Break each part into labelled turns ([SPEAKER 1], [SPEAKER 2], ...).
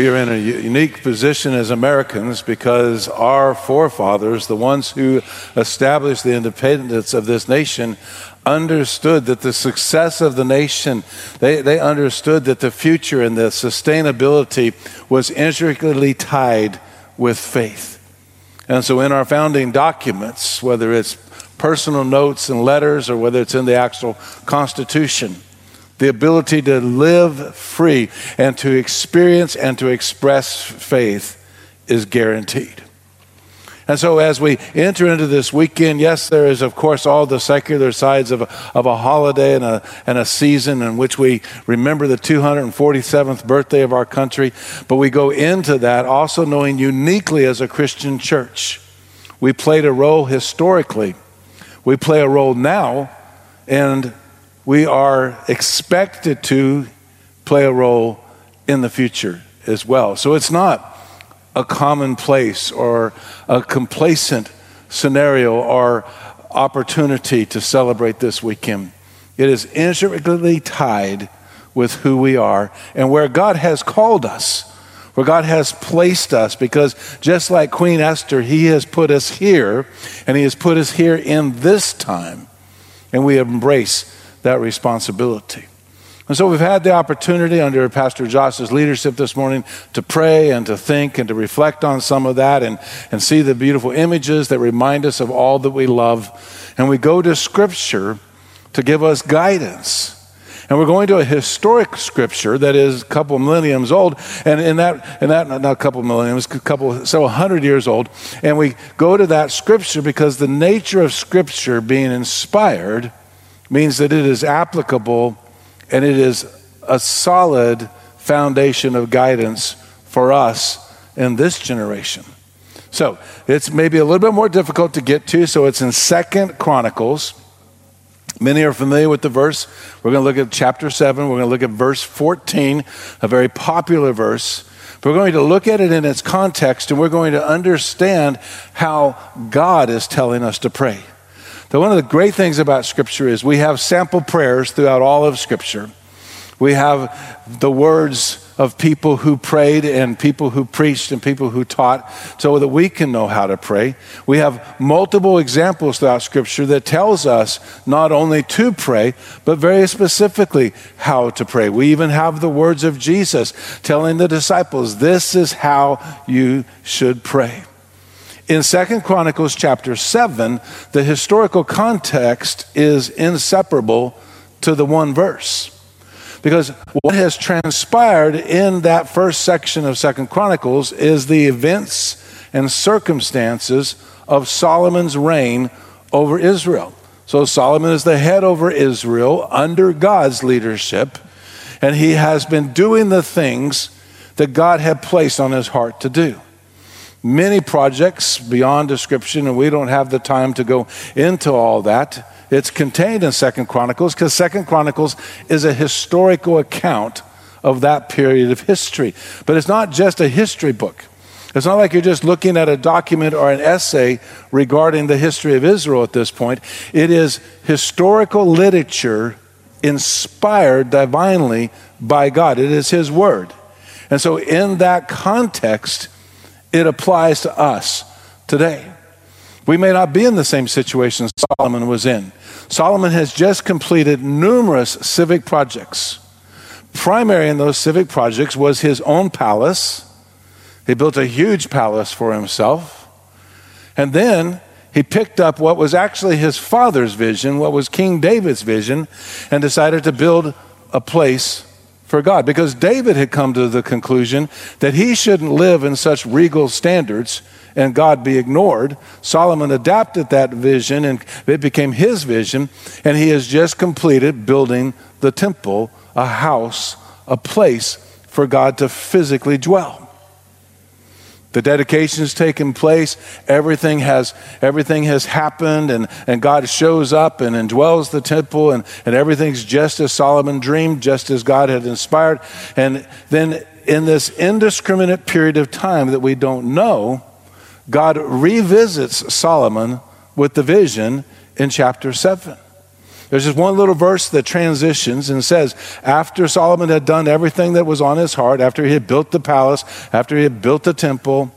[SPEAKER 1] We are in a unique position as Americans because our forefathers, the ones who established the independence of this nation, understood that the success of the nation, they, they understood that the future and the sustainability was intricately tied with faith. And so in our founding documents, whether it's personal notes and letters or whether it's in the actual Constitution, the ability to live free and to experience and to express faith is guaranteed. And so, as we enter into this weekend, yes, there is, of course, all the secular sides of a, of a holiday and a, and a season in which we remember the 247th birthday of our country. But we go into that also knowing uniquely as a Christian church, we played a role historically, we play a role now, and we are expected to play a role in the future as well. So it's not a commonplace or a complacent scenario or opportunity to celebrate this weekend. It is intricately tied with who we are and where God has called us, where God has placed us, because just like Queen Esther, He has put us here, and He has put us here in this time, and we embrace that responsibility. And so we've had the opportunity under Pastor Josh's leadership this morning to pray and to think and to reflect on some of that and, and see the beautiful images that remind us of all that we love. And we go to Scripture to give us guidance. And we're going to a historic scripture that is a couple millenniums old, and in that, in that not a couple millenniums, a couple several hundred years old. And we go to that scripture because the nature of scripture being inspired means that it is applicable and it is a solid foundation of guidance for us in this generation. So it's maybe a little bit more difficult to get to. So it's in Second Chronicles. Many are familiar with the verse. We're going to look at chapter 7. We're going to look at verse 14, a very popular verse. We're going to look at it in its context and we're going to understand how God is telling us to pray. Now, one of the great things about Scripture is we have sample prayers throughout all of Scripture. We have the words of people who prayed and people who preached and people who taught so that we can know how to pray. We have multiple examples throughout scripture that tells us not only to pray, but very specifically how to pray. We even have the words of Jesus telling the disciples, this is how you should pray in Second Chronicles chapter 7, the historical context is inseparable to the one verse. Because what has transpired in that first section of Second Chronicles is the events and circumstances of Solomon's reign over Israel. So Solomon is the head over Israel under God's leadership, and he has been doing the things that God had placed on his heart to do many projects beyond description, and we don't have the time to go into all that. It's contained in Second Chronicles because Second Chronicles is a historical account of that period of history. But it's not just a history book. It's not like you're just looking at a document or an essay regarding the history of Israel at this point. It is historical literature inspired divinely by God. It is His Word. And so, in that context, it applies to us today. We may not be in the same situation Solomon was in. Solomon has just completed numerous civic projects. Primary in those civic projects was his own palace. He built a huge palace for himself. And then he picked up what was actually his father's vision, what was King David's vision, and decided to build a place for God because David had come to the conclusion that he shouldn't live in such regal standards and God be ignored. Solomon adapted that vision and it became his vision, and he has just completed building the temple, a house, a place for God to physically dwell. The dedication has taken place. Everything has, everything has happened, and, and God shows up and indwells the temple, and, and everything's just as Solomon dreamed, just as God had inspired. And then, in this indiscriminate period of time that we don't know, God revisits Solomon with the vision in chapter 7. There's just one little verse that transitions and says, after Solomon had done everything that was on his heart, after he had built the palace, after he had built the temple,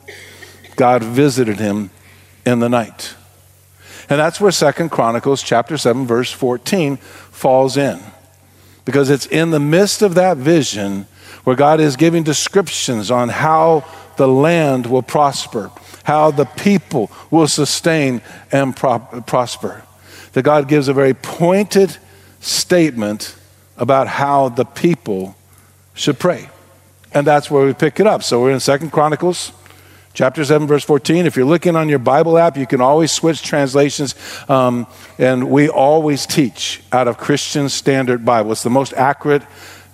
[SPEAKER 1] God visited him in the night. And that's where Second Chronicles chapter 7 verse 14 falls in. Because it's in the midst of that vision where God is giving descriptions on how the land will prosper, how the people will sustain and pro- prosper that God gives a very pointed statement about how the people should pray. And that's where we pick it up. So we're in Second Chronicles chapter 7 verse 14 if you're looking on your bible app you can always switch translations um, and we always teach out of christian standard bible it's the most accurate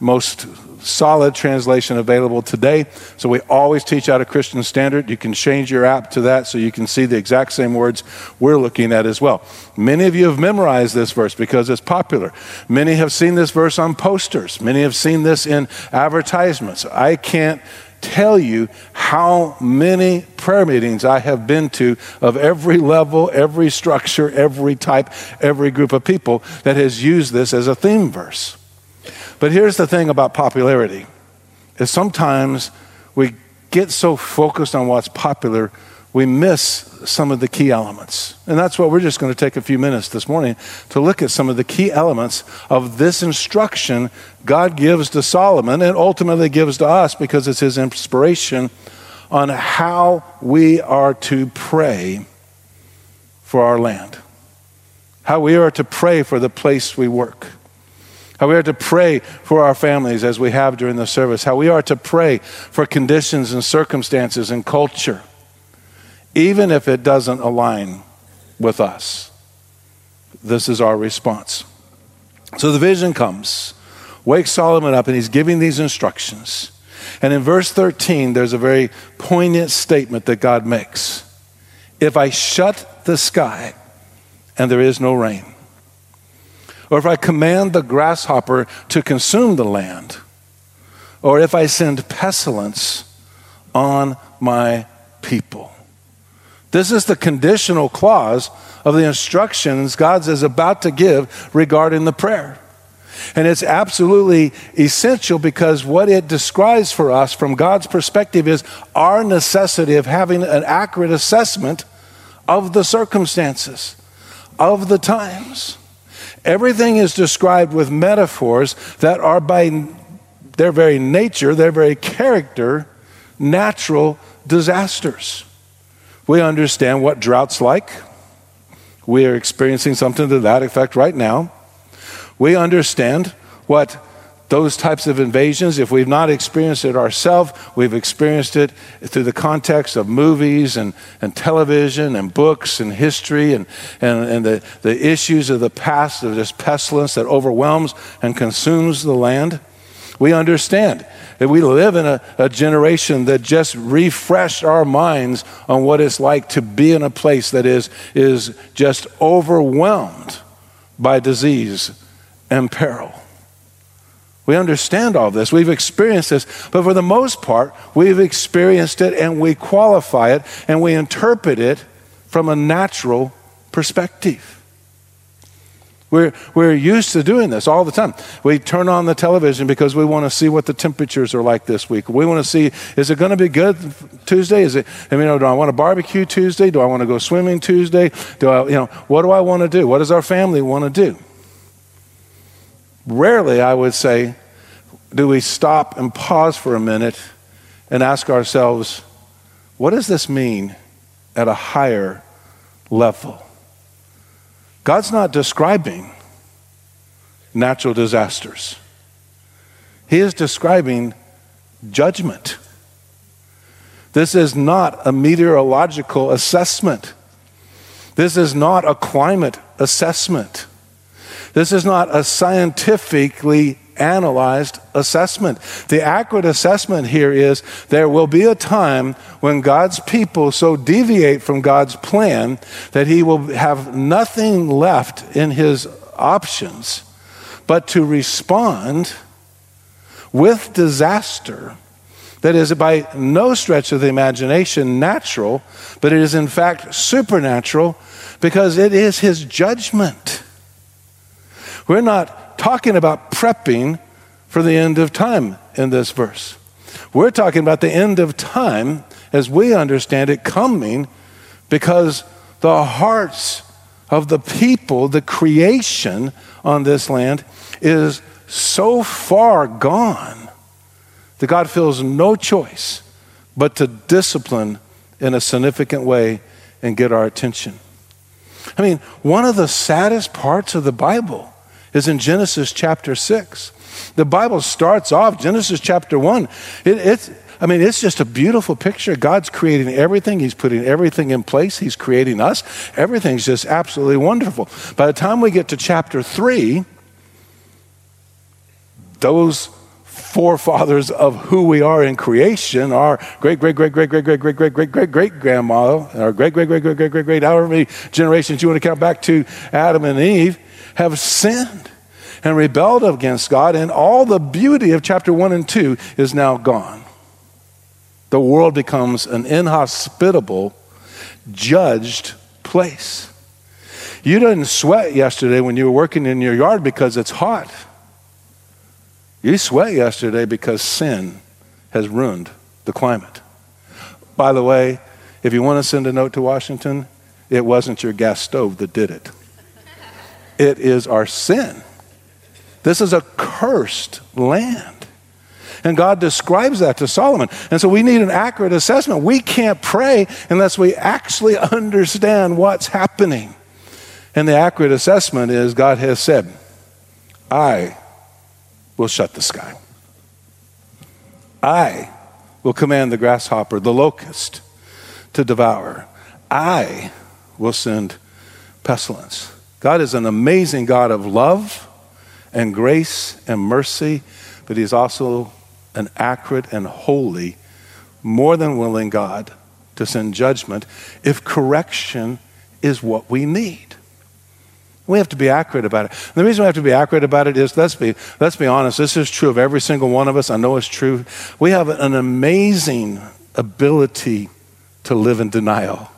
[SPEAKER 1] most solid translation available today. So we always teach out of Christian Standard. You can change your app to that so you can see the exact same words we're looking at as well. Many of you have memorized this verse because it's popular. Many have seen this verse on posters. Many have seen this in advertisements. I can't tell you how many prayer meetings I have been to of every level, every structure, every type, every group of people that has used this as a theme verse. But here's the thing about popularity is sometimes we get so focused on what's popular, we miss some of the key elements. And that's what we're just going to take a few minutes this morning to look at some of the key elements of this instruction God gives to Solomon and ultimately gives to us because it's his inspiration on how we are to pray for our land, how we are to pray for the place we work how we are to pray for our families as we have during the service, how we are to pray for conditions and circumstances and culture, even if it doesn't align with us. This is our response. So the vision comes, wakes Solomon up, and he's giving these instructions. And in verse 13, there's a very poignant statement that God makes If I shut the sky and there is no rain, or if I command the grasshopper to consume the land, or if I send pestilence on my people. This is the conditional clause of the instructions God is about to give regarding the prayer. And it's absolutely essential because what it describes for us from God's perspective is our necessity of having an accurate assessment of the circumstances, of the times. Everything is described with metaphors that are by their very nature, their very character, natural disasters. We understand what drought's like. We are experiencing something to that effect right now. We understand what those types of invasions, if we've not experienced it ourselves, we've experienced it through the context of movies and, and television and books and history and, and, and the, the issues of the past of this pestilence that overwhelms and consumes the land. We understand that we live in a, a generation that just refreshed our minds on what it's like to be in a place that is, is just overwhelmed by disease and peril. We understand all this. We've experienced this. But for the most part, we've experienced it and we qualify it and we interpret it from a natural perspective. We're, we're used to doing this all the time. We turn on the television because we want to see what the temperatures are like this week. We want to see, is it going to be good Tuesday? Is it, I mean, do I want to barbecue Tuesday? Do I want to go swimming Tuesday? Do I, you know, what do I want to do? What does our family want to do? Rarely, I would say, do we stop and pause for a minute and ask ourselves, what does this mean at a higher level? God's not describing natural disasters, He is describing judgment. This is not a meteorological assessment. This is not a climate assessment. This is not a scientifically analyzed assessment. The accurate assessment here is there will be a time when God's people so deviate from God's plan that he will have nothing left in his options but to respond with disaster that is by no stretch of the imagination natural, but it is in fact supernatural because it is his judgment. We're not talking about prepping for the end of time in this verse. We're talking about the end of time as we understand it coming because the hearts of the people, the creation on this land, is so far gone that God feels no choice but to discipline in a significant way and get our attention. I mean, one of the saddest parts of the Bible is in Genesis chapter 6. The Bible starts off, Genesis chapter 1. It, it's, I mean, it's just a beautiful picture. God's creating everything, He's putting everything in place, He's creating us. Everything's just absolutely wonderful. By the time we get to chapter 3, those forefathers of who we are in creation, our great, great, great, great, great, great, great, great, great, great, great grandma, our great, great, great, great, great, great, great, however many generations you want to count back to Adam and Eve, have sinned and rebelled against God, and all the beauty of chapter 1 and 2 is now gone. The world becomes an inhospitable, judged place. You didn't sweat yesterday when you were working in your yard because it's hot. You sweat yesterday because sin has ruined the climate. By the way, if you want to send a note to Washington, it wasn't your gas stove that did it. It is our sin. This is a cursed land. And God describes that to Solomon. And so we need an accurate assessment. We can't pray unless we actually understand what's happening. And the accurate assessment is God has said, I will shut the sky. I will command the grasshopper, the locust, to devour. I will send pestilence. God is an amazing God of love and grace and mercy, but He's also an accurate and holy, more than willing God to send judgment if correction is what we need. We have to be accurate about it. And the reason we have to be accurate about it is let's be, let's be honest, this is true of every single one of us. I know it's true. We have an amazing ability to live in denial.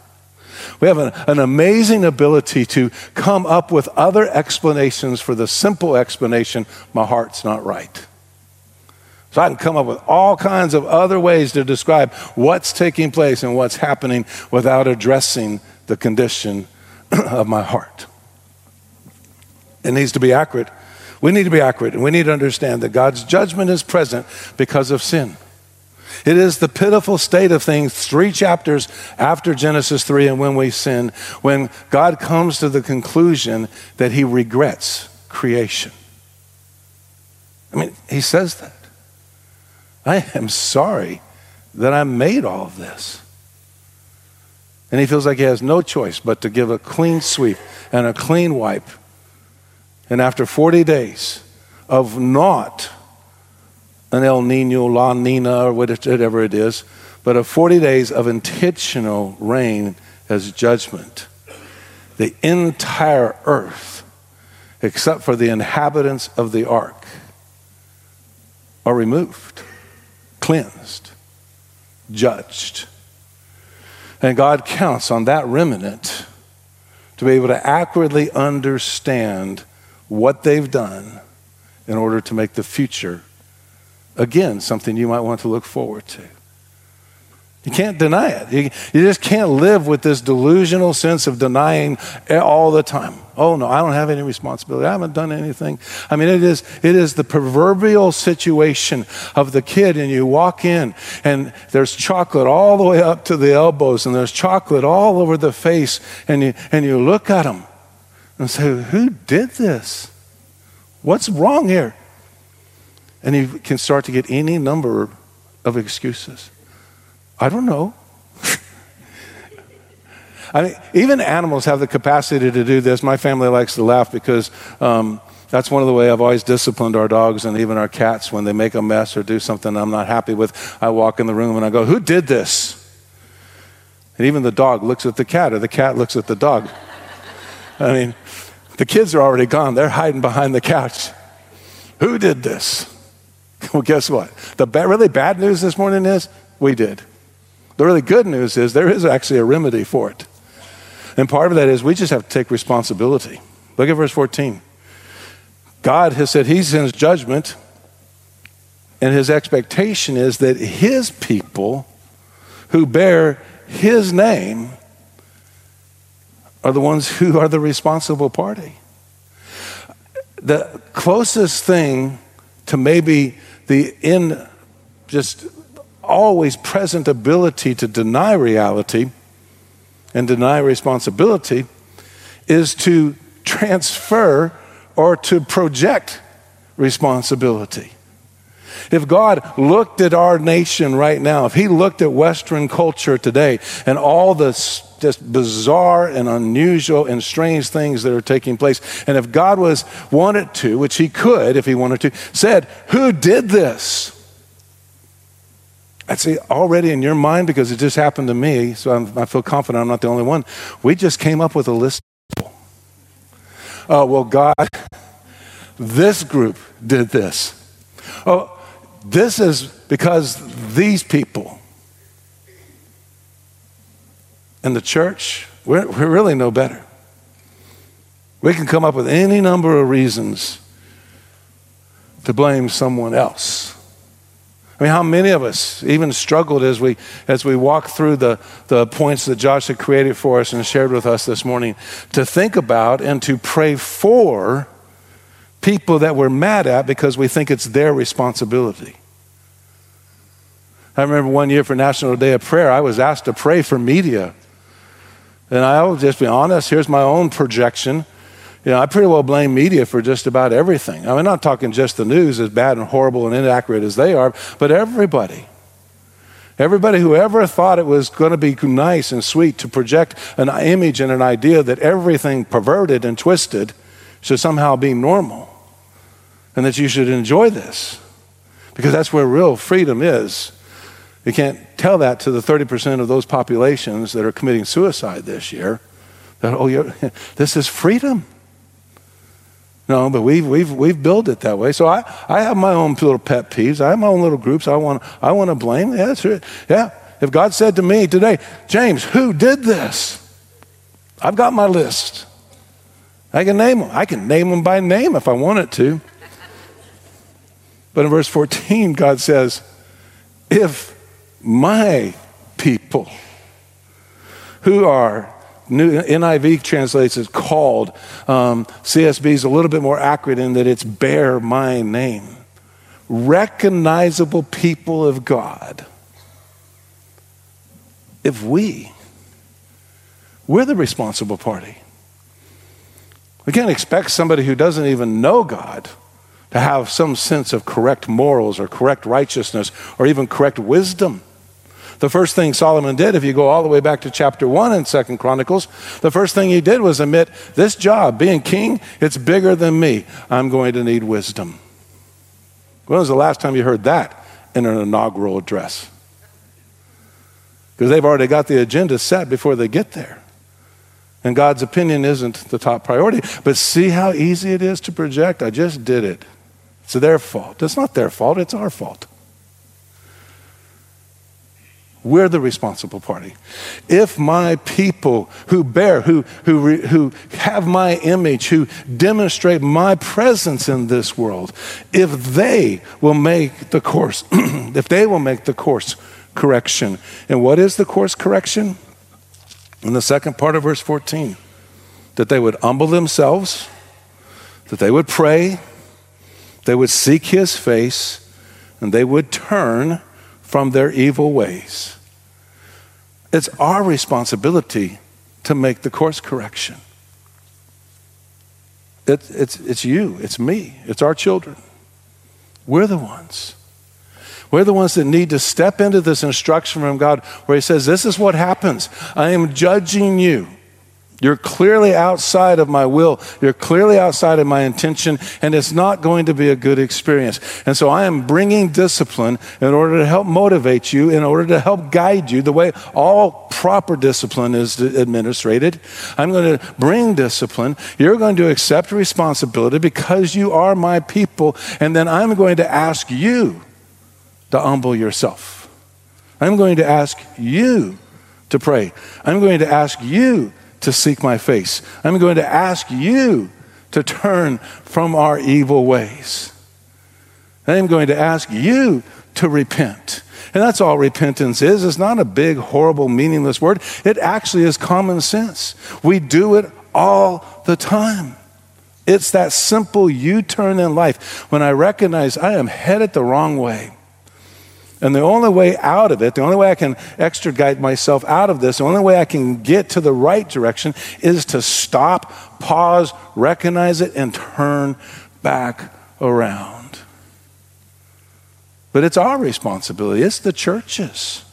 [SPEAKER 1] We have an, an, amazing ability to come up with other explanations for the simple explanation my heart's not right. So I can come up with all kinds of other ways to describe what's taking place and what's happening without addressing the condition of my heart. It needs to be accurate. We need to be accurate, and we need to understand that God's judgment is present because of sin. It is the pitiful state of things, three chapters after Genesis 3 and when we sin, when God comes to the conclusion that he regrets creation. I mean, he says that. I am sorry that I made all of this. And he feels like he has no choice but to give a clean sweep and a clean wipe and after 40 days of not an El Nino, La Nina, or whatever it is, but of 40 days of intentional rain as judgment, the entire earth, except for the inhabitants of the ark, are removed, cleansed, judged. And God counts on that remnant to be able to accurately understand what they've done in order to make the future, again, something you might want to look forward to. You can't deny it. You, you, just can't live with this delusional sense of denying all the time. Oh no, I don't have any responsibility. I haven't done anything. I mean, it is it is the proverbial situation of the kid, and you walk in, and there's chocolate all the way up to the elbows, and there's chocolate all over the face, and you and you look at them, and say, Who did this? What's wrong here? And he can start to get any number of excuses. I don't know. I mean, even animals have the capacity to do this. My family likes to laugh because um, that's one of the way I've always disciplined our dogs and even our cats when they make a mess or do something I'm not happy with. I walk in the room and I go, "Who did this?" And even the dog looks at the cat, or the cat looks at the dog. I mean, the kids are already gone. They're hiding behind the couch. Who did this? Well, guess what? The ba- really bad news this morning is we did. The really good news is there is actually a remedy for it. And part of that is we just have to take responsibility. Look at verse 14. God has said He sends judgment, and His expectation is that His people who bear His name are the ones who are the responsible party. The closest thing to maybe the in just always present ability to deny reality and deny responsibility is to transfer or to project responsibility. If God looked at our nation right now, if He looked at Western culture today and all the just bizarre and unusual and strange things that are taking place, and if God was wanted to, which He could if He wanted to, said, Who did this? I'd say already in your mind, because it just happened to me, so I'm, i feel confident I'm not the only one. We just came up with a list. Oh, well, God, this group did this. Oh, this is because these people. And the church, we're, we're really no better. We can come up with any number of reasons to blame someone else. I mean, how many of us even struggled as we as we walked through the, the points that Josh had created for us and shared with us this morning to think about and to pray for people that we're mad at because we think it's their responsibility. I remember one year for National Day of Prayer, I was asked to pray for media. And I'll just be honest, here's my own projection. You know, I pretty well blame media for just about everything. I mean, I'm not talking just the news, as bad and horrible and inaccurate as they are, but everybody. Everybody who ever thought it was going to be nice and sweet to project an image and an idea that everything perverted and twisted should somehow be normal and that you should enjoy this because that's where real freedom is. You can't tell that to the 30% of those populations that are committing suicide this year that, oh, this is freedom. No, but we've, we've, we've built it that way. So I, I have my own little pet peeves. I have my own little groups I want, I want to blame. Yeah, that's right. Yeah. If God said to me today, James, who did this? I've got my list. I can name them. I can name them by name if I wanted to. But in verse 14, God says, If my people who are New NIV translates it called. Um, CSB is a little bit more accurate in that it's bear my name. Recognizable people of God. If we, we're the responsible party. We can't expect somebody who doesn't even know God to have some sense of correct morals or correct righteousness or even correct wisdom. The first thing Solomon did, if you go all the way back to chapter 1 in Second Chronicles, the first thing he did was admit this job, being king, it's bigger than me. I'm going to need wisdom. When was the last time you heard that in an inaugural address? Because they've already got the agenda set before they get there. And God's opinion isn't the top priority. But see how easy it is to project? I just did it. It's their fault. It's not their fault, it's our fault. We're the responsible party. If my people who bear, who, who, who have my image, who demonstrate my presence in this world, if they will make the course, if they will make the course correction. And what is the course correction? In the second part of verse 14, that they would humble themselves, that they would pray, they would seek his face, and they would turn from their evil ways. It's our responsibility to make the course correction. It, it's, it's you, it's me, it's our children. We're the ones. We're the ones that need to step into this instruction from God where He says, This is what happens. I am judging you. You're clearly outside of my will. You're clearly outside of my intention, and it's not going to be a good experience. And so I am bringing discipline in order to help motivate you, in order to help guide you the way all proper discipline is administrated. I'm going to bring discipline. You're going to accept responsibility because you are my people, and then I'm going to ask you to humble yourself. I'm going to ask you to pray. I'm going to ask you to seek my face. I'm going to ask you to turn from our evil ways. I am going to ask you to repent. And that's all repentance is. It's not a big, horrible, meaningless word. It actually is common sense. We do it all the time. It's that simple U turn in life when I recognize I am headed the wrong way. And the only way out of it, the only way I can extricate myself out of this, the only way I can get to the right direction is to stop, pause, recognize it, and turn back around. But it's our responsibility, it's the church's.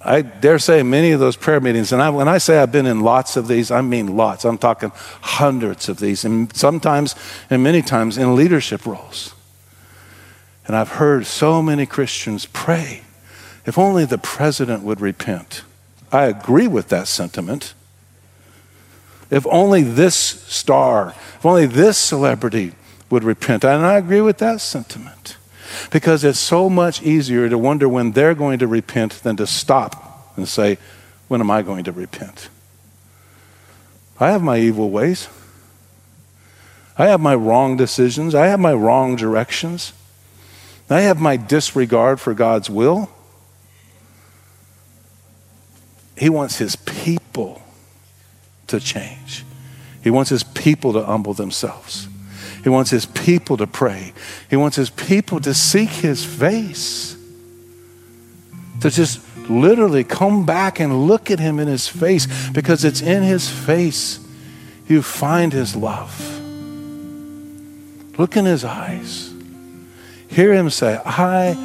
[SPEAKER 1] I dare say many of those prayer meetings, and I, when I say I've been in lots of these, I mean lots. I'm talking hundreds of these, and sometimes and many times in leadership roles. And I've heard so many Christians pray, if only the president would repent. I agree with that sentiment. If only this star, if only this celebrity would repent. And I agree with that sentiment. Because it's so much easier to wonder when they're going to repent than to stop and say, When am I going to repent? I have my evil ways. I have my wrong decisions. I have my wrong directions. I have my disregard for God's will. He wants his people to change. He wants his people to humble themselves. He wants his people to pray. He wants his people to seek his face. To just literally come back and look at him in his face because it's in his face you find his love. Look in his eyes. Hear him say, I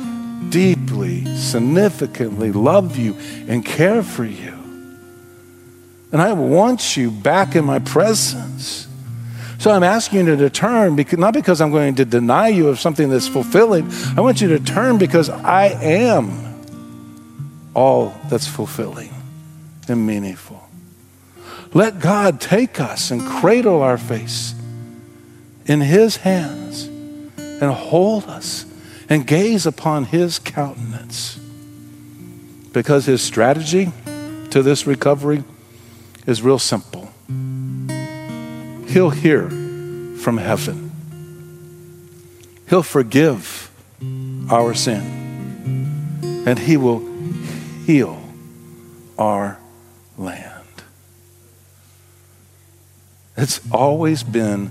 [SPEAKER 1] deeply, significantly love you and care for you. And I want you back in my presence. So I'm asking you to turn, not because I'm going to deny you of something that's fulfilling. I want you to turn because I am all that's fulfilling and meaningful. Let God take us and cradle our face in His hands and hold us and gaze upon His countenance. Because His strategy to this recovery is real simple. He'll hear from heaven. He'll forgive our sin. And He will heal our land. It's always been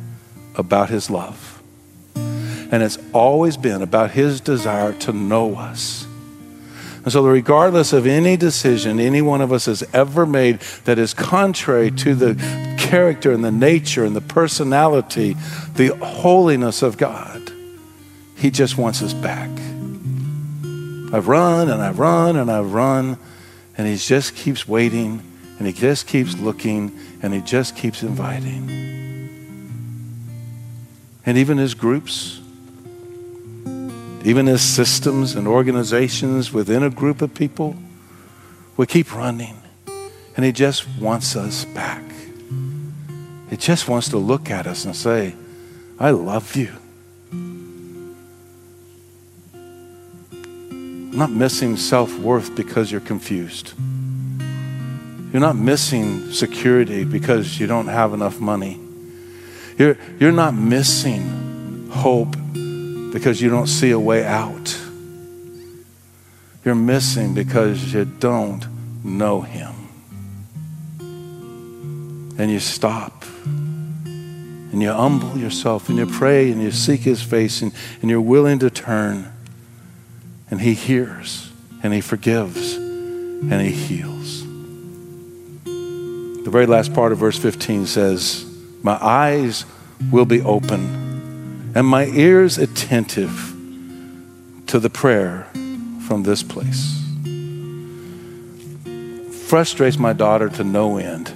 [SPEAKER 1] about His love. And it's always been about His desire to know us and so, regardless of any decision any one of us has ever made that is contrary to the character and the nature and the personality, the holiness of God, He just wants us back. I've run and I've run and I've run, and He just keeps waiting and He just keeps looking and He just keeps inviting. And even His groups, even as systems and organizations within a group of people, we keep running. And He just wants us back. He just wants to look at us and say, I love you. I'm not missing self worth because you're confused. You're not missing security because you don't have enough money. You're, you're not missing hope because you don't see a way out. You're missing because you don't know Him. And you stop and you humble yourself and you pray and you seek His face and, and you're willing to turn. And He hears and He forgives and He heals. The very last part of verse 15 says, My eyes will be open and my ears attentive to the prayer from this place. Frustrates my daughter to no end.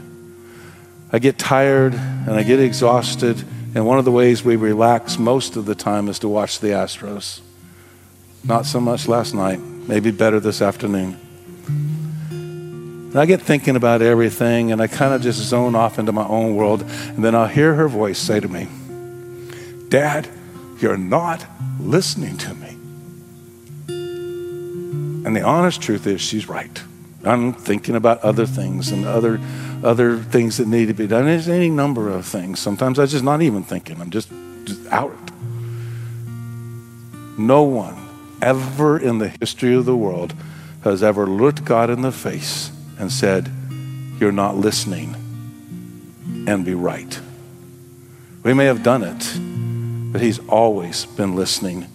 [SPEAKER 1] I get tired and I get exhausted, and one of the ways we relax most of the time is to watch the Astros. Not so much last night, maybe better this afternoon. And I get thinking about everything, and I kind of just zone off into my own world, and then I'll hear her voice say to me, Dad, you're not listening to me. And the honest truth is, she's right. I'm thinking about other things and other other things that need to be done. There's any number of things. Sometimes I'm just not even thinking. I'm just, just out. No one ever in the history of the world has ever looked God in the face and said, You're not listening, and be right. We may have done it, but He's always been listening.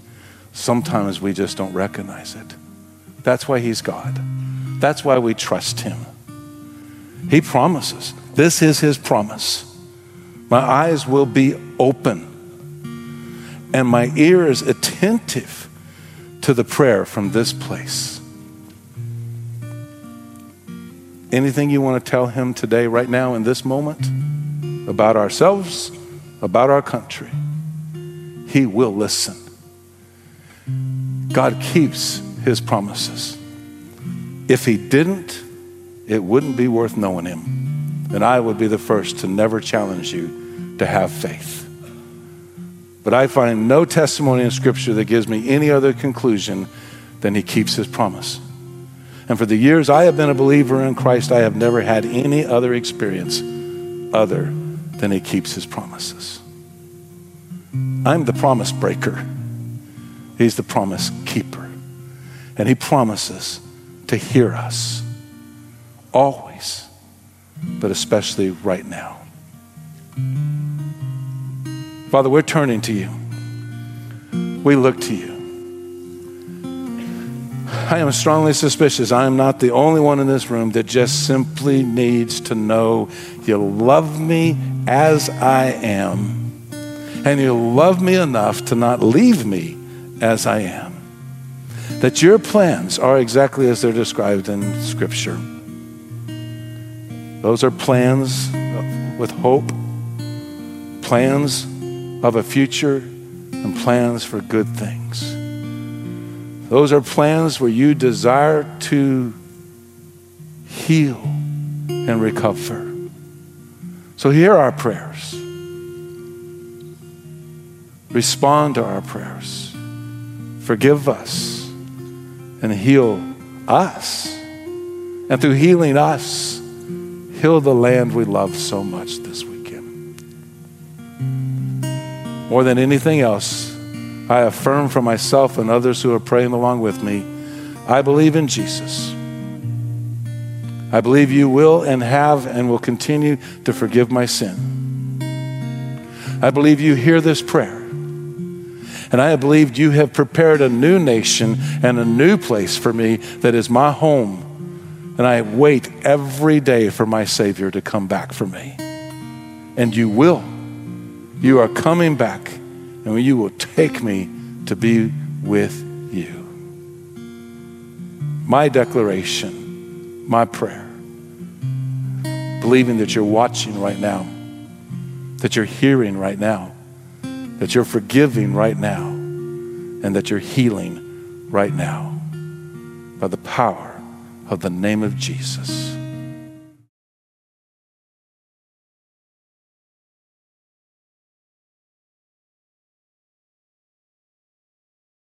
[SPEAKER 1] Sometimes we just don't recognize it. That's why He's God. That's why we trust Him. He promises. This is His promise. My eyes will be open and my ears attentive to the prayer from this place. Anything you want to tell him today, right now, in this moment, about ourselves, about our country, he will listen. God keeps his promises. If he didn't, it wouldn't be worth knowing him. And I would be the first to never challenge you to have faith. But I find no testimony in Scripture that gives me any other conclusion than he keeps his promise. And for the years I have been a believer in Christ, I have never had any other experience other than he keeps his promises. I'm the promise breaker, he's the promise keeper. And he promises to hear us always, but especially right now. Father, we're turning to you. We look to you. I am strongly suspicious I am not the only one in this room that just simply needs to know you love me as I am, and you love me enough to not leave me as I am. That your plans are exactly as they're described in Scripture. Those are plans with hope, plans of a future and plans for good things. Those are plans where you desire to heal and recover. So hear our prayers. Respond to our prayers. Forgive us and heal us. And through healing us, heal the land we love so much this weekend. More than anything else, I affirm for myself and others who are praying along with me I believe in Jesus. I believe you will and have and will continue to forgive my sin. I believe you hear this prayer. And I have believed you have prepared a new nation and a new place for me that is my home. And I wait every day for my Savior to come back for me. And you will. You are coming back, and you will take me to be with you. My declaration, my prayer, believing that you're watching right now, that you're hearing right now, that you're forgiving right now, and that you're healing right now by the power of the name of Jesus.